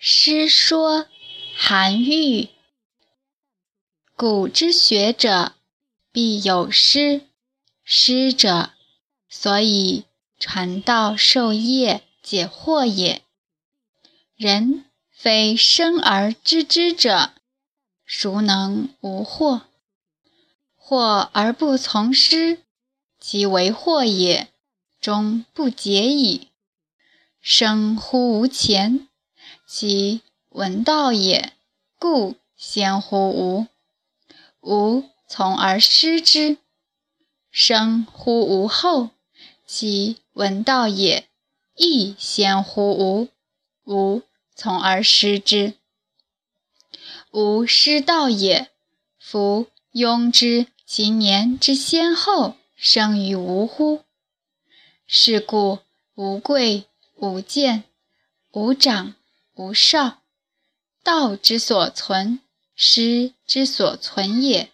诗说韩愈。古之学者必有师，师者，所以传道授业解惑也。人非生而知之者，孰能无惑？惑而不从师，其为惑也，终不解矣。生乎吾前。其闻道也，故先乎吾；吾从而师之。生乎吾后，其闻道也，亦先乎吾；吾从而师之。吾师道也，夫庸之其年之先后生于吾乎？是故无贵无贱，无长。无少，道之所存，师之所存也。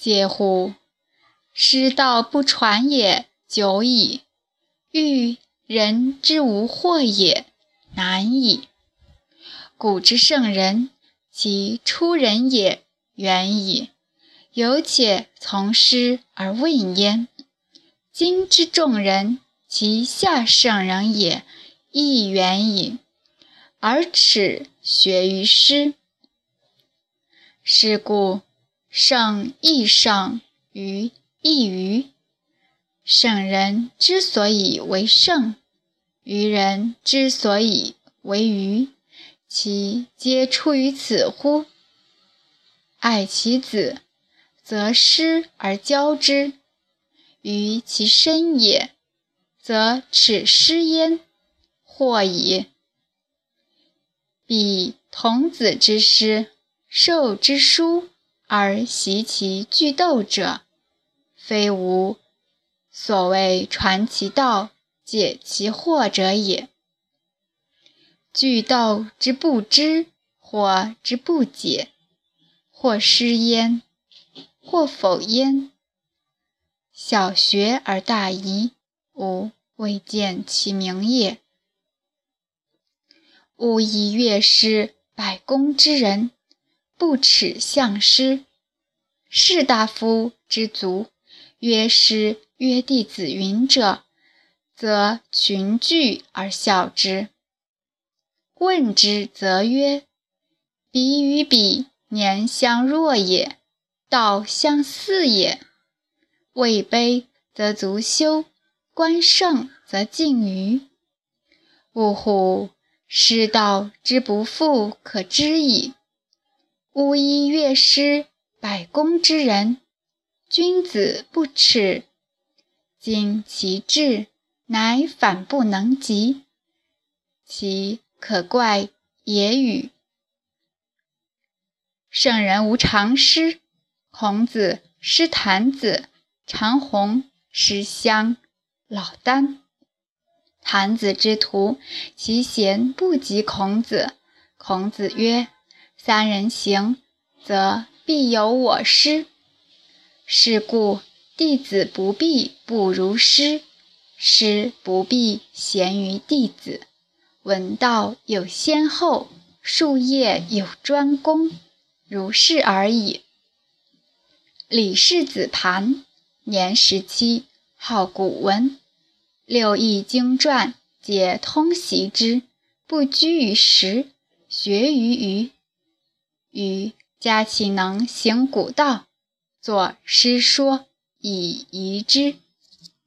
嗟乎！师道不传也，久矣；欲人之无惑也，难矣。古之圣人，其出人也远矣，犹且从师而问焉；今之众人，其下圣人也亦远矣。而耻学于师，是故圣亦圣，愚亦愚。圣人之所以为圣，愚人之所以为愚，其皆出于此乎？爱其子，则师而教之；于其身也，则耻师焉。或矣。彼童子之师，授之书而习其句读者，非吾所谓传其道、解其惑者也。句读之不知，或之不解，或失焉，或否焉。小学而大遗，吾未见其明也。吾以乐师百工之人，不耻相师。士大夫之族，曰师曰弟子云者，则群聚而笑之。问之，则曰：“彼与彼年相若也，道相似也。位卑则足羞，官盛则近谀。呜呼！”师道之不复可知矣。吾以乐师百工之人，君子不耻。今其志乃反不能及，其可怪也与？圣人无常师。孔子师坛子，长虹师襄，老聃。坛子之徒，其贤不及孔子。孔子曰：“三人行，则必有我师。是故弟子不必不如师，师不必贤于弟子。闻道有先后，术业有专攻，如是而已。”李氏子盘，年十七，好古文。六艺经传皆通习之，不拘于时，学于余。余嘉其能行古道，作诗说以遗之。